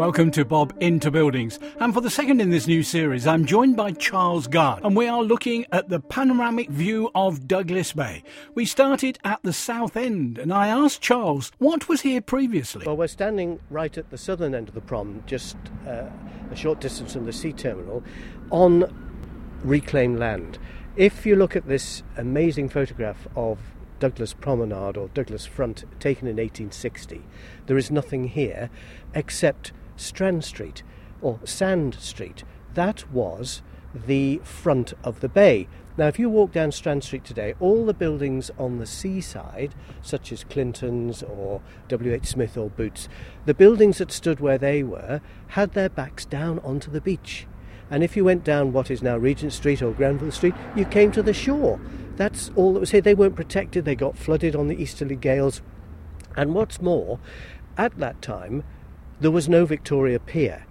Welcome to Bob Into Buildings. And for the second in this new series, I'm joined by Charles Guard, and we are looking at the panoramic view of Douglas Bay. We started at the south end, and I asked Charles what was here previously. Well, we're standing right at the southern end of the prom, just uh, a short distance from the sea terminal, on reclaimed land. If you look at this amazing photograph of Douglas Promenade or Douglas Front taken in 1860, there is nothing here except Strand Street or Sand Street. That was the front of the bay. Now, if you walk down Strand Street today, all the buildings on the seaside, such as Clinton's or W.H. Smith or Boots, the buildings that stood where they were had their backs down onto the beach. And if you went down what is now Regent Street or Granville Street, you came to the shore. That's all that was here. They weren't protected, they got flooded on the easterly gales. And what's more, at that time, there was no Victoria Pier.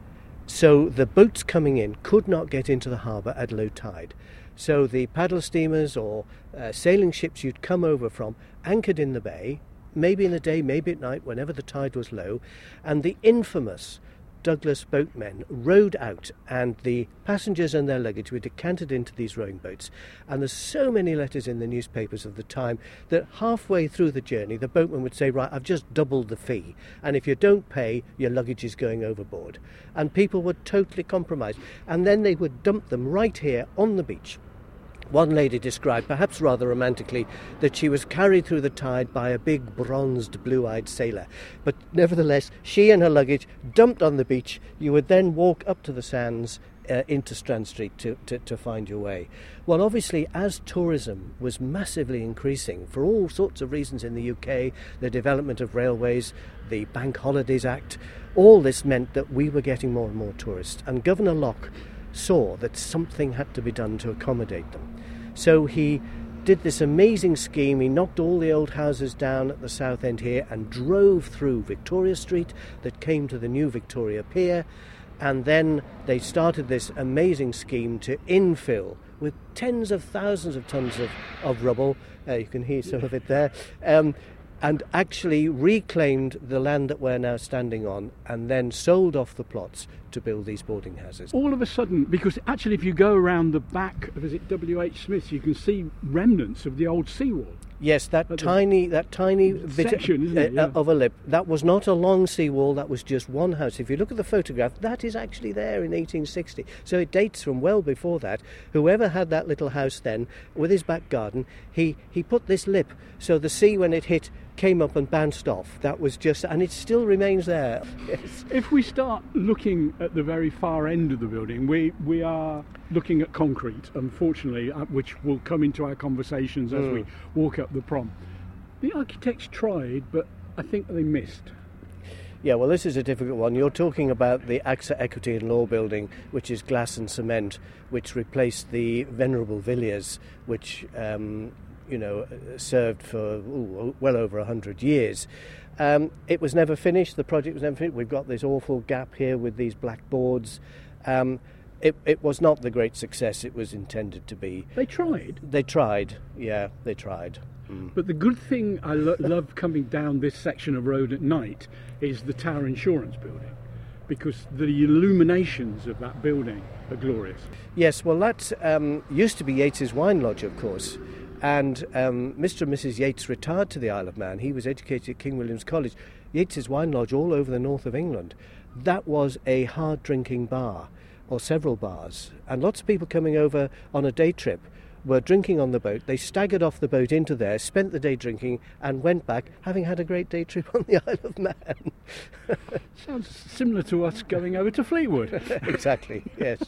So the boats coming in could not get into the harbour at low tide. So the paddle steamers or uh, sailing ships you'd come over from anchored in the bay, maybe in the day, maybe at night, whenever the tide was low, and the infamous Douglas boatmen rowed out, and the passengers and their luggage were decanted into these rowing boats. And there's so many letters in the newspapers of the time that halfway through the journey, the boatman would say, Right, I've just doubled the fee, and if you don't pay, your luggage is going overboard. And people were totally compromised. And then they would dump them right here on the beach one lady described, perhaps rather romantically, that she was carried through the tide by a big bronzed blue eyed sailor. But nevertheless, she and her luggage dumped on the beach. You would then walk up to the sands uh, into Strand Street to, to, to, find your way. Well, obviously, as tourism was massively increasing for all sorts of reasons in the UK, the development of railways, the Bank Holidays Act, all this meant that we were getting more and more tourists. And Governor Loch saw that something had to be done to accommodate them. So he did this amazing scheme. He knocked all the old houses down at the south end here and drove through Victoria Street that came to the new Victoria Pier. And then they started this amazing scheme to infill with tens of thousands of tons of, of rubble. Uh, you can hear some of it there. Um, and actually reclaimed the land that we're now standing on and then sold off the plots to build these boarding houses. All of a sudden, because actually, if you go around the back of is it W.H. Smith, you can see remnants of the old seawall. Yes, that tiny, that tiny section bit uh, yeah. of a lip. That was not a long seawall. That was just one house. If you look at the photograph, that is actually there in 1860. So it dates from well before that. Whoever had that little house then, with his back garden, he he put this lip so the sea, when it hit, came up and bounced off. That was just, and it still remains there. Yes. If we start looking at the very far end of the building, we we are looking at concrete, unfortunately, uh, which will come into our conversations as mm. we walk up the prom. The architects tried, but I think they missed. Yeah, well, this is a difficult one. You're talking about the AXA Equity and Law building, which is glass and cement, which replaced the venerable Villiers, which um, you know served for ooh, well over hundred years. Um, it was never finished. The project was never finished. We've got this awful gap here with these blackboards. Um, it, it was not the great success it was intended to be. They tried. They tried, yeah, they tried. Mm. But the good thing I lo- love coming down this section of road at night is the Tower Insurance building because the illuminations of that building are glorious. Yes, well, that um, used to be Yates's Wine Lodge, of course. And um, Mr. and Mrs. Yates retired to the Isle of Man. He was educated at King William's College. Yates's Wine Lodge all over the north of England. That was a hard drinking bar or several bars, and lots of people coming over on a day trip were drinking on the boat. They staggered off the boat into there, spent the day drinking, and went back having had a great day trip on the Isle of Man. Sounds similar to us going over to Fleetwood. exactly, yes.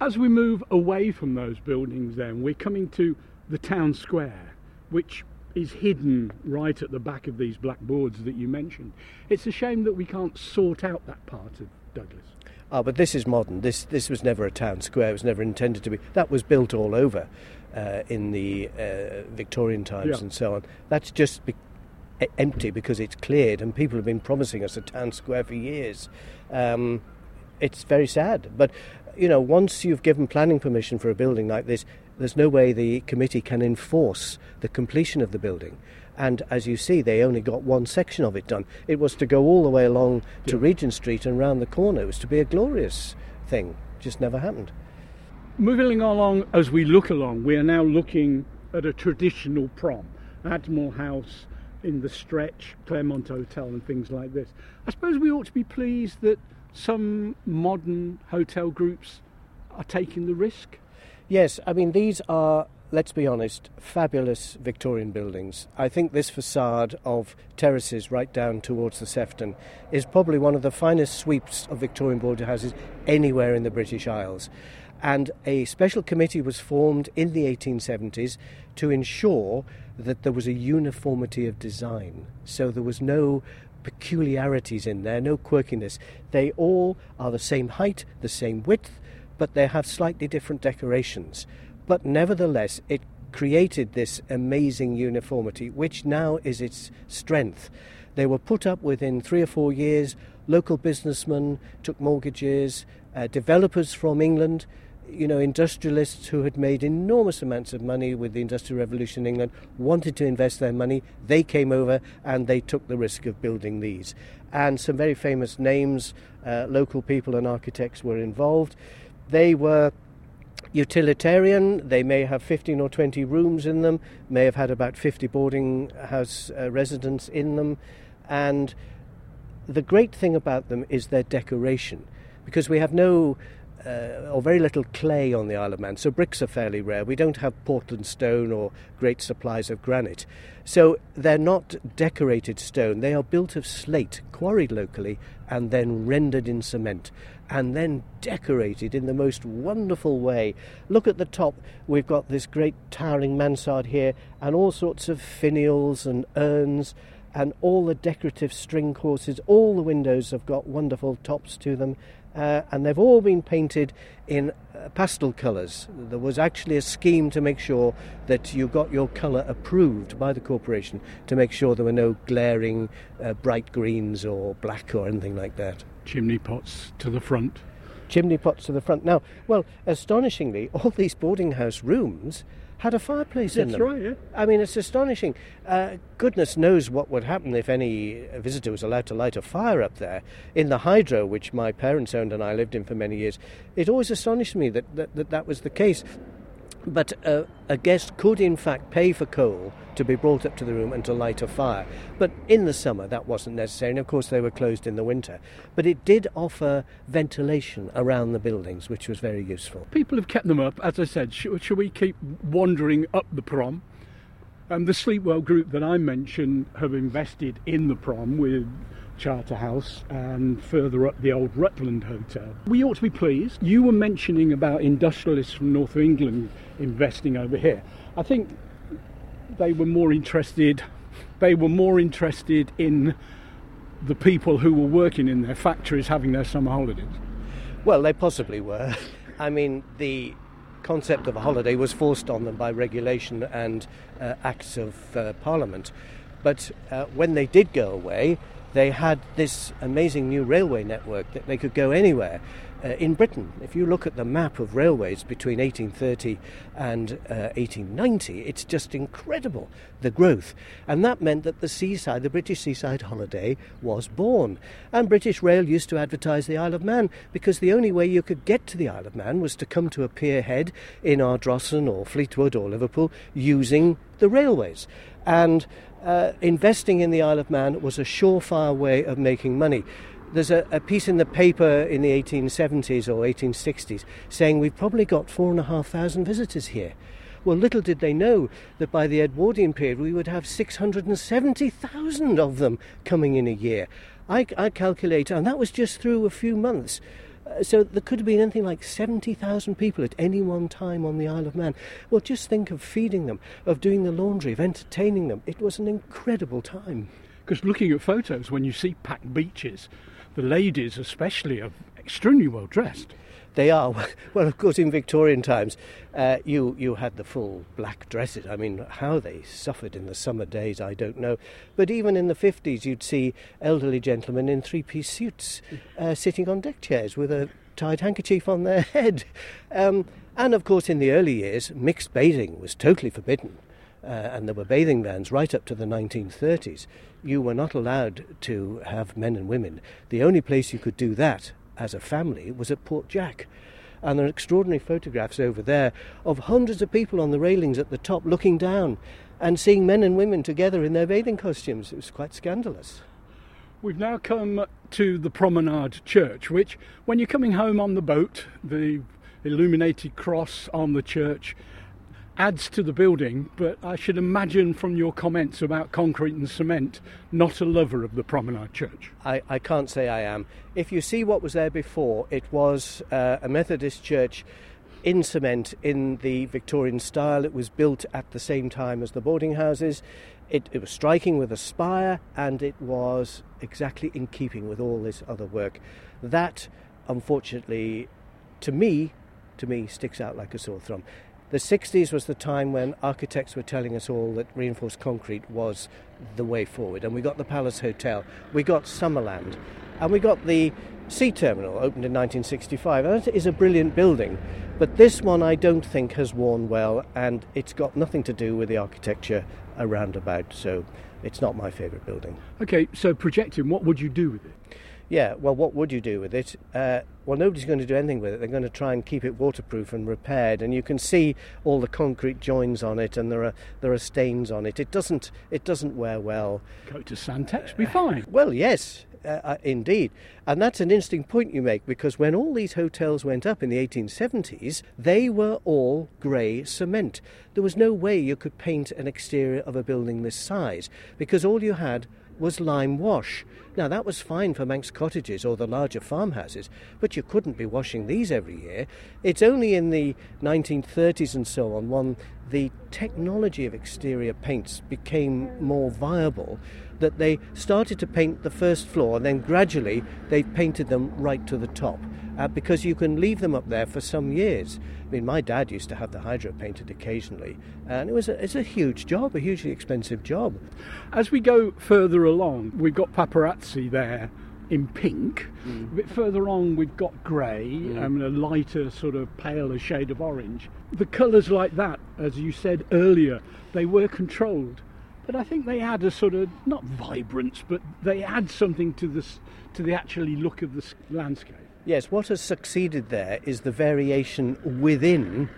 As we move away from those buildings, then, we're coming to the town square, which is hidden right at the back of these black boards that you mentioned. It's a shame that we can't sort out that part of Douglas. Oh, but this is modern. This this was never a town square. It was never intended to be. That was built all over uh, in the uh, Victorian times yeah. and so on. That's just be- empty because it's cleared, and people have been promising us a town square for years. Um, it's very sad, but you know, once you've given planning permission for a building like this, there's no way the committee can enforce the completion of the building. And as you see, they only got one section of it done. It was to go all the way along to Regent Street and round the corner. It was to be a glorious thing. Just never happened. Moving along as we look along, we are now looking at a traditional prom, Admiral House in the Stretch, Claremont Hotel, and things like this. I suppose we ought to be pleased that some modern hotel groups are taking the risk. Yes, I mean, these are, let's be honest, fabulous Victorian buildings. I think this facade of terraces right down towards the Sefton is probably one of the finest sweeps of Victorian border houses anywhere in the British Isles. And a special committee was formed in the 1870s to ensure that there was a uniformity of design. So there was no peculiarities in there, no quirkiness. They all are the same height, the same width, but they have slightly different decorations. But nevertheless, it created this amazing uniformity, which now is its strength. They were put up within three or four years. Local businessmen took mortgages, uh, developers from England, you know, industrialists who had made enormous amounts of money with the Industrial Revolution in England wanted to invest their money. They came over and they took the risk of building these. And some very famous names, uh, local people and architects were involved. They were utilitarian. They may have 15 or 20 rooms in them, may have had about 50 boarding house uh, residents in them. And the great thing about them is their decoration, because we have no uh, or very little clay on the Isle of Man, so bricks are fairly rare. We don't have Portland stone or great supplies of granite. So they're not decorated stone, they are built of slate, quarried locally, and then rendered in cement, and then decorated in the most wonderful way. Look at the top, we've got this great towering mansard here, and all sorts of finials and urns and all the decorative string courses, all the windows have got wonderful tops to them, uh, and they've all been painted in uh, pastel colours. There was actually a scheme to make sure that you got your colour approved by the corporation to make sure there were no glaring uh, bright greens or black or anything like that. Chimney pots to the front. Chimney pots to the front. Now, well, astonishingly, all these boarding house rooms had a fireplace in That's them. right, yeah. I mean, it's astonishing. Uh, goodness knows what would happen if any visitor was allowed to light a fire up there. In the hydro, which my parents owned and I lived in for many years, it always astonished me that that, that, that was the case. But uh, a guest could, in fact, pay for coal to be brought up to the room and to light a fire. But in the summer, that wasn't necessary. And of course, they were closed in the winter. But it did offer ventilation around the buildings, which was very useful. People have kept them up. As I said, should, should we keep wandering up the prom? Um, the Sleepwell group that I mentioned have invested in the prom with Charterhouse and further up the old Rutland Hotel. We ought to be pleased. You were mentioning about industrialists from North of England investing over here. I think they were more interested. They were more interested in the people who were working in their factories having their summer holidays. Well, they possibly were. I mean, the concept of a holiday was forced on them by regulation and uh, acts of uh, parliament. But uh, when they did go away, they had this amazing new railway network that they could go anywhere. Uh, in Britain, if you look at the map of railways between 1830 and uh, 1890, it's just incredible the growth. And that meant that the seaside, the British seaside holiday, was born. And British Rail used to advertise the Isle of Man because the only way you could get to the Isle of Man was to come to a pier head in Ardrossan or Fleetwood or Liverpool using the railways. And uh, investing in the Isle of Man was a surefire way of making money. There's a, a, piece in the paper in the 1870s or 1860s saying we've probably got four and a half thousand visitors here. Well, little did they know that by the Edwardian period we would have 670,000 of them coming in a year. I, I calculate, and that was just through a few months. So there could have been anything like 70,000 people at any one time on the Isle of Man. Well, just think of feeding them, of doing the laundry, of entertaining them. It was an incredible time. Because looking at photos, when you see packed beaches, the ladies especially are extremely well dressed. They are. Well, of course, in Victorian times, uh, you, you had the full black dresses. I mean, how they suffered in the summer days, I don't know. But even in the 50s, you'd see elderly gentlemen in three piece suits uh, sitting on deck chairs with a tied handkerchief on their head. Um, and of course, in the early years, mixed bathing was totally forbidden. uh, and there were bathing vans right up to the 1930s, you were not allowed to have men and women. The only place you could do that as a family was at Port Jack. And there are extraordinary photographs over there of hundreds of people on the railings at the top looking down and seeing men and women together in their bathing costumes. It was quite scandalous. We've now come to the Promenade Church, which, when you're coming home on the boat, the illuminated cross on the church adds to the building, but I should imagine from your comments about concrete and cement, not a lover of the Promenade Church. I, I can't say I am. If you see what was there before, it was uh, a Methodist church in cement in the Victorian style. It was built at the same time as the boarding houses. It, it, was striking with a spire and it was exactly in keeping with all this other work. That, unfortunately, to me, to me, sticks out like a sore thumb. The 60s was the time when architects were telling us all that reinforced concrete was the way forward. And we got the Palace Hotel, we got Summerland, and we got the Sea Terminal, opened in 1965. And it is a brilliant building. But this one I don't think has worn well, and it's got nothing to do with the architecture around about, so it's not my favourite building. Okay, so projecting, what would you do with it? Yeah, well, what would you do with it? Uh, well, nobody's going to do anything with it. They're going to try and keep it waterproof and repaired, and you can see all the concrete joins on it, and there are there are stains on it. It doesn't it doesn't wear well. Go to Sandtex, be fine. Well, yes, uh, uh, indeed. And that's an interesting point you make because when all these hotels went up in the 1870s, they were all grey cement. There was no way you could paint an exterior of a building this size because all you had was lime wash. Now, that was fine for Manx cottages or the larger farmhouses, but you couldn't be washing these every year. It's only in the 1930s and so on when the technology of exterior paints became more viable that they started to paint the first floor and then gradually they painted them right to the top uh, because you can leave them up there for some years. I mean, my dad used to have the hydro painted occasionally, and it was a, it's a huge job, a hugely expensive job. As we go further along, we've got paparazzi there in pink. Mm. A bit further on, we've got grey mm. and a lighter, sort of paler shade of orange. The colours like that, as you said earlier, they were controlled but I think they add a sort of not vibrance, but they add something to this to the actually look of the landscape. Yes, what has succeeded there is the variation within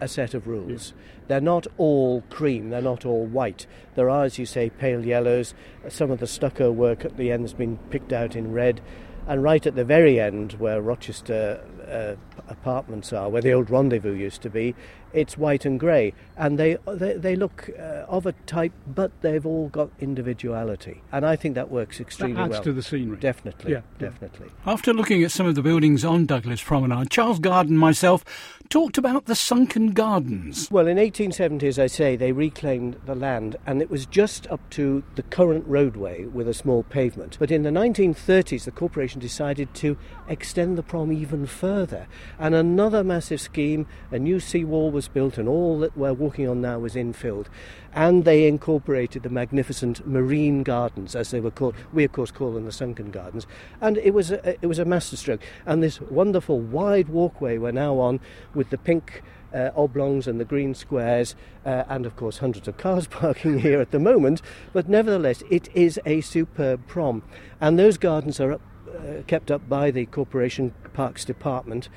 a set of rules. Yes. They're not all cream, they're not all white. There are, as you say, pale yellows. Some of the stucco work at the end has been picked out in red. And right at the very end, where Rochester uh, apartments are, where the old rendezvous used to be, it's white and grey, and they they, they look uh, of a type, but they've all got individuality, and I think that works extremely that adds well. to the scenery. Definitely, yeah, definitely. After looking at some of the buildings on Douglas Promenade, Charles Guard and myself talked about the sunken gardens. Well, in 1870, as I say, they reclaimed the land, and it was just up to the current roadway with a small pavement. But in the 1930s, the corporation decided to extend the prom even further, and another massive scheme, a new seawall was built, and all that we're walking on now was infilled. And they incorporated the magnificent marine gardens, as they were called. We, of course, call them the sunken gardens. And it was a, it was a masterstroke. And this wonderful wide walkway we're now on with the pink uh, oblongs and the green squares, uh, and of course hundreds of cars parking here at the moment. But nevertheless, it is a superb prom, and those gardens are up, uh, kept up by the Corporation Parks Department.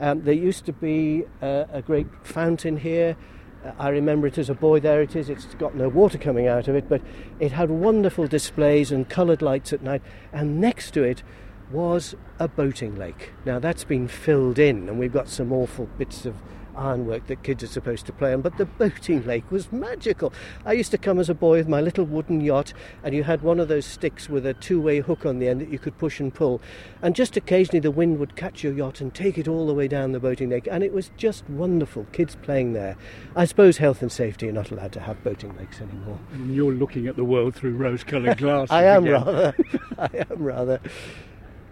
Um, there used to be uh, a great fountain here. Uh, I remember it as a boy. There it is. It's got no water coming out of it, but it had wonderful displays and coloured lights at night. And next to it was a boating lake. Now that's been filled in, and we've got some awful bits of ironwork that kids are supposed to play on, but the boating lake was magical. I used to come as a boy with my little wooden yacht, and you had one of those sticks with a two way hook on the end that you could push and pull, and just occasionally the wind would catch your yacht and take it all the way down the boating lake, and it was just wonderful. Kids playing there. I suppose health and safety are not allowed to have boating lakes anymore. And you're looking at the world through rose coloured glasses. I am again. rather. I am rather.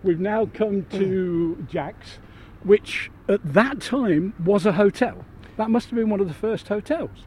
We've now come to Jack's which at that time was a hotel. That must have been one of the first hotels.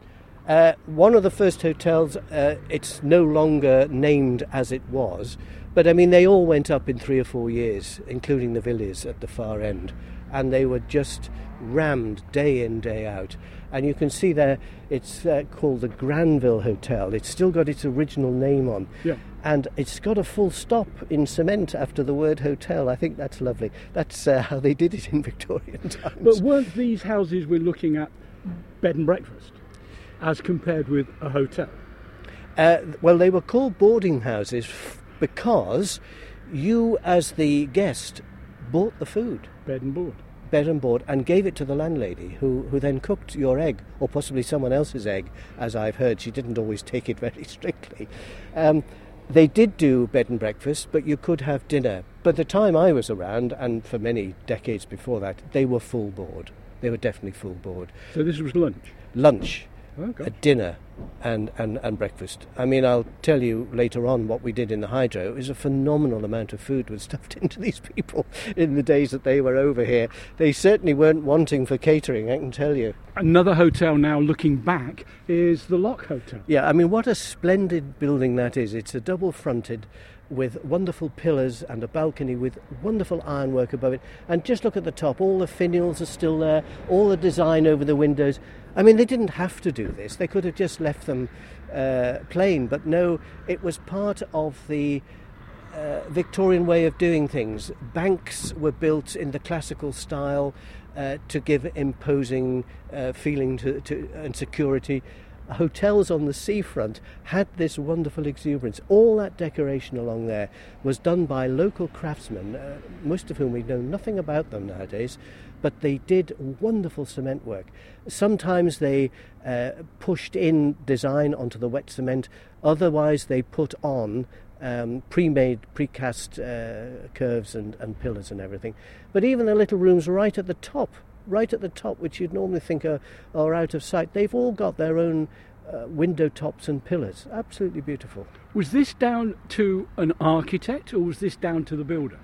Uh, one of the first hotels, uh, it's no longer named as it was, but I mean, they all went up in three or four years, including the villas at the far end. and they were just rammed day in, day out. And you can see there, it's uh, called the Granville Hotel. It's still got its original name on. Yeah. And it's got a full stop in cement after the word hotel. I think that's lovely. That's uh, how they did it in Victorian times. But weren't these houses we're looking at bed and breakfast as compared with a hotel? Uh, well, they were called boarding houses f- because you, as the guest, bought the food, Bed and board. bed and board, and gave it to the landlady, who, who then cooked your egg, or possibly someone else's egg, as I've heard. She didn't always take it very strictly. Um, they did do bed and breakfast, but you could have dinner. By the time I was around, and for many decades before that, they were full board. They were definitely full board. So this was lunch. Lunch, Okay. a dinner and, and, and breakfast. I mean, I'll tell you later on what we did in the hydro. It was a phenomenal amount of food was stuffed into these people in the days that they were over here. They certainly weren't wanting for catering, I can tell you. Another hotel now looking back is the Lock Hotel. Yeah, I mean, what a splendid building that is. It's a double fronted with wonderful pillars and a balcony with wonderful ironwork above it. And just look at the top, all the finials are still there, all the design over the windows. I mean, they didn't have to do this, they could have just left them uh, plain, but no, it was part of the uh, Victorian way of doing things. Banks were built in the classical style uh, to give imposing uh, feeling to, to, and security. Hotels on the seafront had this wonderful exuberance. All that decoration along there was done by local craftsmen, uh, most of whom we know nothing about them nowadays, but they did wonderful cement work. Sometimes they uh, pushed in design onto the wet cement, otherwise, they put on um, pre-made, precast uh, curves and, and pillars and everything. But even the little rooms right at the top, right at the top, which you'd normally think are, are out of sight, they've all got their own uh, window tops and pillars. Absolutely beautiful. Was this down to an architect or was this down to the builder?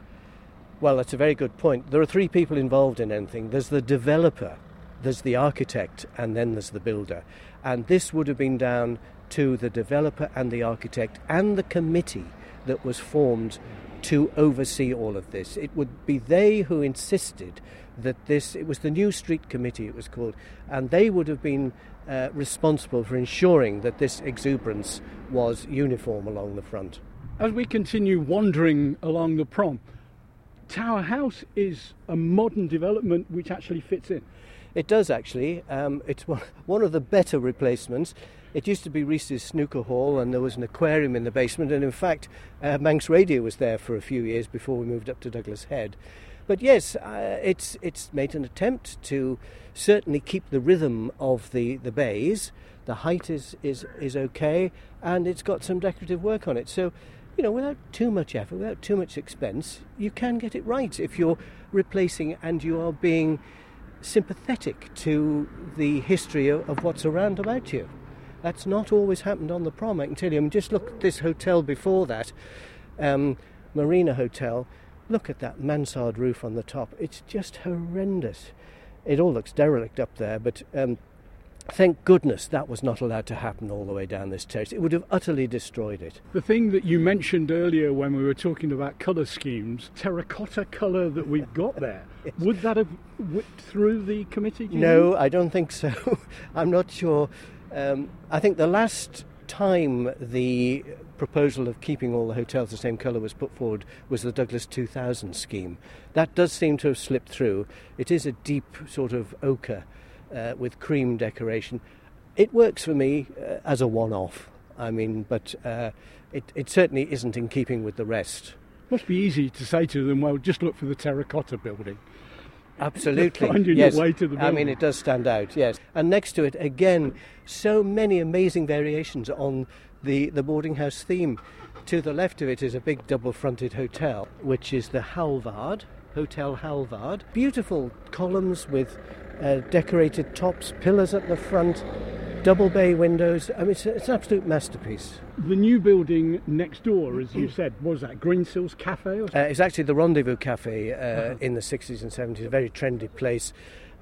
Well, that's a very good point. There are three people involved in anything. There's the developer, there's the architect, and then there's the builder. And this would have been down to the developer and the architect and the committee that was formed to oversee all of this. It would be they who insisted that this, it was the New Street Committee, it was called, and they would have been uh, responsible for ensuring that this exuberance was uniform along the front. As we continue wandering along the prom, Tower House is a modern development which actually fits in. It does actually. Um, it's one, of the better replacements. It used to be Reese's Snooker Hall, and there was an aquarium in the basement. And in fact, uh, Manx Radio was there for a few years before we moved up to Douglas Head. But yes, uh, it's it's made an attempt to certainly keep the rhythm of the, the bays. The height is, is is okay, and it's got some decorative work on it. So, you know, without too much effort, without too much expense, you can get it right if you're replacing and you are being sympathetic to the history of, of what's around about you. That's not always happened on the prom, I can tell you. I mean, just look at this hotel before that, um, Marina Hotel. Look at that mansard roof on the top. It's just horrendous. It all looks derelict up there, but um, thank goodness that was not allowed to happen all the way down this terrace. It would have utterly destroyed it. The thing that you mentioned earlier when we were talking about colour schemes, terracotta colour that we've got there, would that have whipped through the committee? No, think? I don't think so. I'm not sure. Um, I think the last time the proposal of keeping all the hotels the same colour was put forward was the Douglas 2000 scheme. That does seem to have slipped through. It is a deep sort of ochre uh, with cream decoration. It works for me uh, as a one off. I mean, but uh, it, it certainly isn't in keeping with the rest. Must be easy to say to them, well, just look for the terracotta building. Absolutely. Finding yes. your way to the I mean, it does stand out, yes. And next to it, again, so many amazing variations on the, the boarding house theme. To the left of it is a big double fronted hotel, which is the Halvard, Hotel Halvard. Beautiful columns with uh, decorated tops, pillars at the front, double bay windows. I mean, it's, it's an absolute masterpiece. The new building next door, as you said, was that Greensills Cafe? Or Uh, it's actually the Rendezvous Cafe uh, in the 60s and 70s, a very trendy place.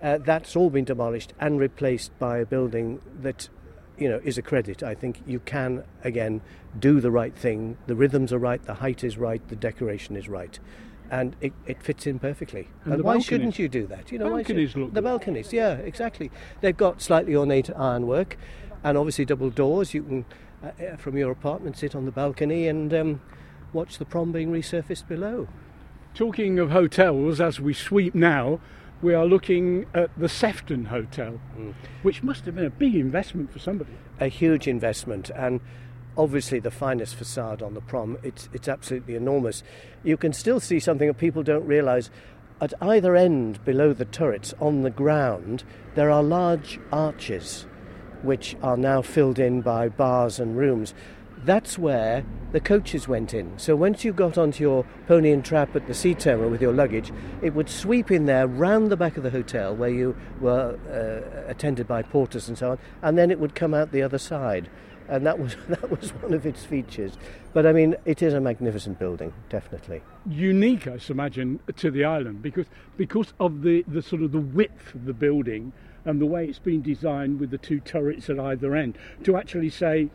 Uh, that's all been demolished and replaced by a building that you know, is a credit. I think you can again do the right thing. The rhythms are right, the height is right, the decoration is right, and it, it fits in perfectly. And And, why balconies. shouldn't you do that? You know, why should- Balconies look the balconies. Yeah, exactly. They've got slightly ornate ironwork, and obviously double doors. You can, uh, uh, from your apartment, sit on the balcony and um, watch the prom being resurfaced below. Talking of hotels, as we sweep now, we are looking at the Sefton Hotel, which must have been a big investment for somebody. a huge investment and obviously the finest facade on the prom it's it's absolutely enormous you can still see something that people don't realize at either end below the turrets on the ground there are large arches which are now filled in by bars and rooms that's where the coaches went in. So once you got onto your pony and trap at the sea terminal with your luggage, it would sweep in there round the back of the hotel where you were uh, attended by porters and so on, and then it would come out the other side. And that was that was one of its features. But I mean, it is a magnificent building, definitely. Unique, I imagine, to the island because because of the, the sort of the width of the building and the way it's been designed with the two turrets at either end to actually say,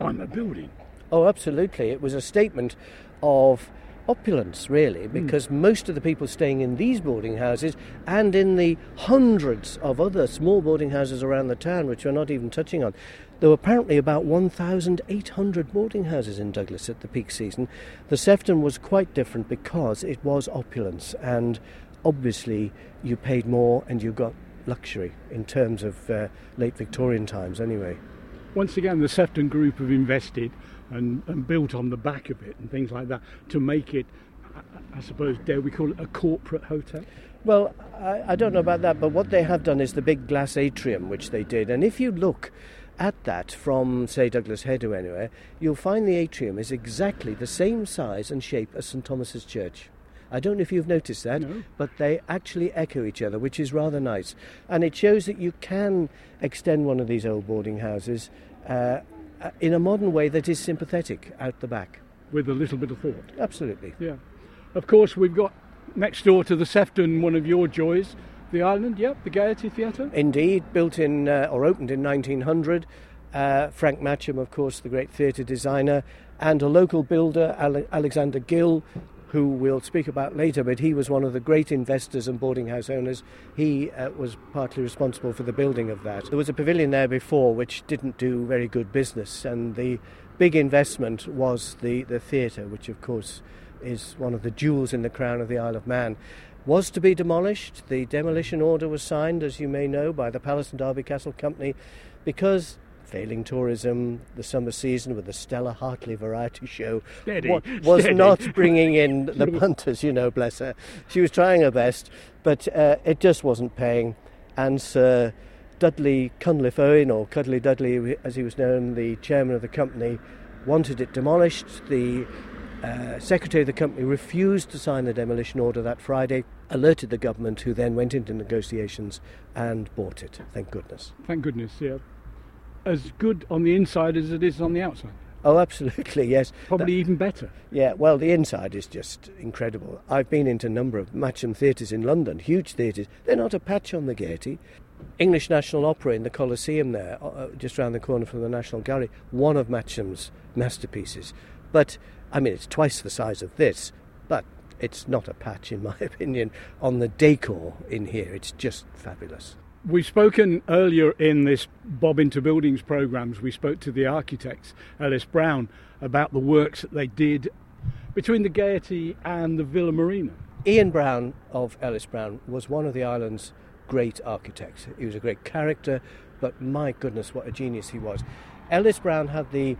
I'm a building. Oh, absolutely. It was a statement of opulence, really, because most of the people staying in these boarding houses and in the hundreds of other small boarding houses around the town, which we're not even touching on, there were apparently about 1,800 boarding houses in Douglas at the peak season. The Sefton was quite different because it was opulence, and obviously you paid more and you got luxury in terms of uh, late Victorian times, anyway. Once again, the Sefton Group have invested and, and built on the back of it and things like that to make it, I, suppose, dare we call it a corporate hotel? Well, I, I don't know about that, but what they have done is the big glass atrium, which they did. And if you look at that from, say, Douglas Head or anywhere, you'll find the atrium is exactly the same size and shape as St Thomas's Church. I don't know if you've noticed that, No. but they actually echo each other, which is rather nice. And it shows that you can extend one of these old boarding houses uh, in a modern way that is sympathetic out the back. With a little bit of thought. Absolutely. Yeah. Of course, we've got next door to the Sefton one of your joys, the island, yep, the Gaiety Theatre. Indeed, built in uh, or opened in 1900. Uh, Frank Matcham, of course, the great theatre designer, and a local builder, Ale- Alexander Gill, who we'll speak about later, but he was one of the great investors and boarding house owners. He uh, was partly responsible for the building of that. There was a pavilion there before which didn't do very good business, and the big investment was the, the theatre, which, of course, is one of the jewels in the crown of the Isle of Man was to be demolished. The demolition order was signed, as you may know, by the Palace and Derby Castle Company because failing tourism, the summer season with the Stella Hartley variety show Steady, wa- was steady. not bringing in the punters, you know, bless her. She was trying her best, but uh, it just wasn't paying. And Sir Dudley Cunliffe Owen, or Cuddly Dudley as he was known, the chairman of the company, wanted it demolished. The uh, secretary of the company refused to sign the demolition order that Friday, alerted the government, who then went into negotiations and bought it. Thank goodness. Thank goodness, yeah. As good on the inside as it is on the outside. Oh, absolutely, yes. Probably even better. Yeah, well, the inside is just incredible. I've been into a number of Matcham theatres in London, huge theatres. They're not a patch on the Gaiety. English National Opera in the Colosseum there, just round the corner from the National Gallery, one of Matcham's masterpieces. But, I mean, it's twice the size of this, but it's not a patch, in my opinion, on the decor in here. It's just fabulous. We've spoken earlier in this Bob into Buildings programs, we spoke to the architects, Ellis Brown, about the works that they did between the Gaiety and the Villa Marina. Ian Brown of Ellis Brown was one of the island's great architects. He was a great character, but my goodness, what a genius he was. Ellis Brown had the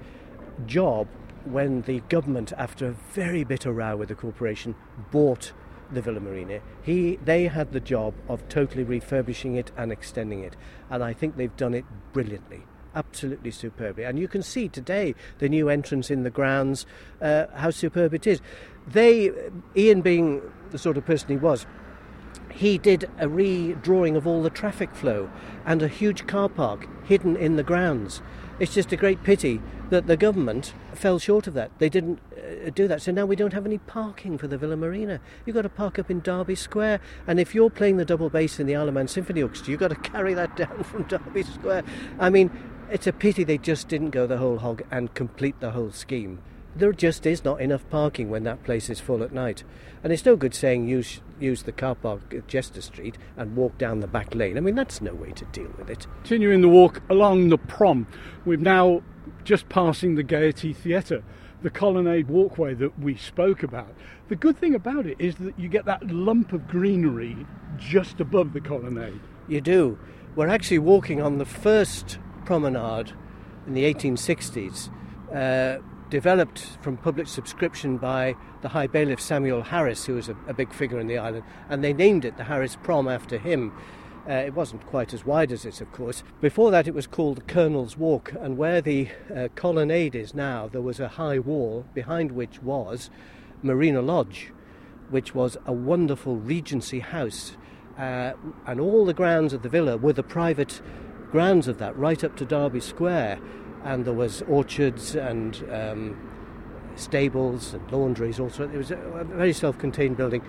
job when the government, after a very bitter row with the corporation, bought the Villa Marina. He, they had the job of totally refurbishing it and extending it, and I think they've done it brilliantly. Absolutely superbly, and you can see today the new entrance in the grounds, uh, how superb it is. They, Ian being the sort of person he was, he did a redrawing of all the traffic flow and a huge car park hidden in the grounds. It's just a great pity that the government fell short of that. They didn't uh, do that. So now we don't have any parking for the Villa Marina. You've got to park up in Derby Square. And if you're playing the double bass in the Isle of Man Symphony Orchestra, you've got to carry that down from Derby Square. I mean, It's a pity they just didn't go the whole hog and complete the whole scheme. There just is not enough parking when that place is full at night. And it's no good saying use, use the car park at Chester Street and walk down the back lane. I mean, that's no way to deal with it. Continuing the walk along the prom, we're now just passing the Gaiety Theatre, the colonnade walkway that we spoke about. The good thing about it is that you get that lump of greenery just above the colonnade. You do. We're actually walking on the first promenade in the 1860s. Uh, developed from public subscription by the High Bailiff Samuel Harris, who was a, a big figure in the island, and they named it the Harris Prom after him. Uh, it wasn't quite as wide as this, of course. Before that, it was called the Colonel's Walk, and where the uh, colonnade is now, there was a high wall behind which was Marina Lodge, which was a wonderful Regency house. Uh, and all the grounds of the villa were the private grounds of that, right up to Derby Square and there was orchards and um, stables and laundries. Also, it was a very self-contained building,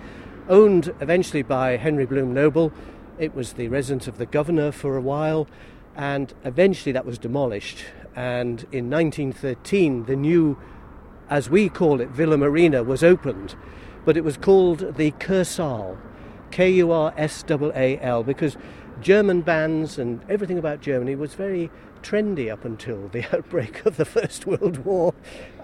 owned eventually by Henry Bloom Noble. It was the residence of the governor for a while, and eventually that was demolished. And in 1913, the new, as we call it, Villa Marina was opened, but it was called the Kursaal, K-U-R-S-A-A-L, because German bands and everything about Germany was very trendy up until the outbreak of the First World War.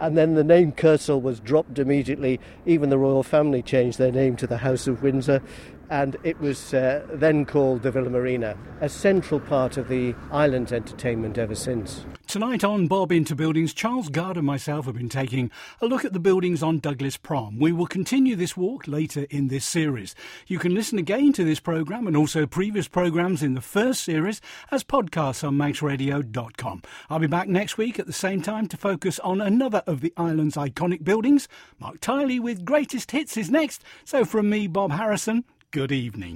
And then the name Kursaal was dropped immediately. Even the royal family changed their name to the House of Windsor and it was uh, then called the Villa Marina, a central part of the island's entertainment ever since. Tonight on Bob Into Buildings, Charles Guard and myself have been taking a look at the buildings on Douglas Prom. We will continue this walk later in this series. You can listen again to this programme and also previous programmes in the first series as podcasts on manxradio.com. I'll be back next week at the same time to focus on another of the island's iconic buildings. Mark Tiley with Greatest Hits is next. So from me, Bob Harrison, good evening.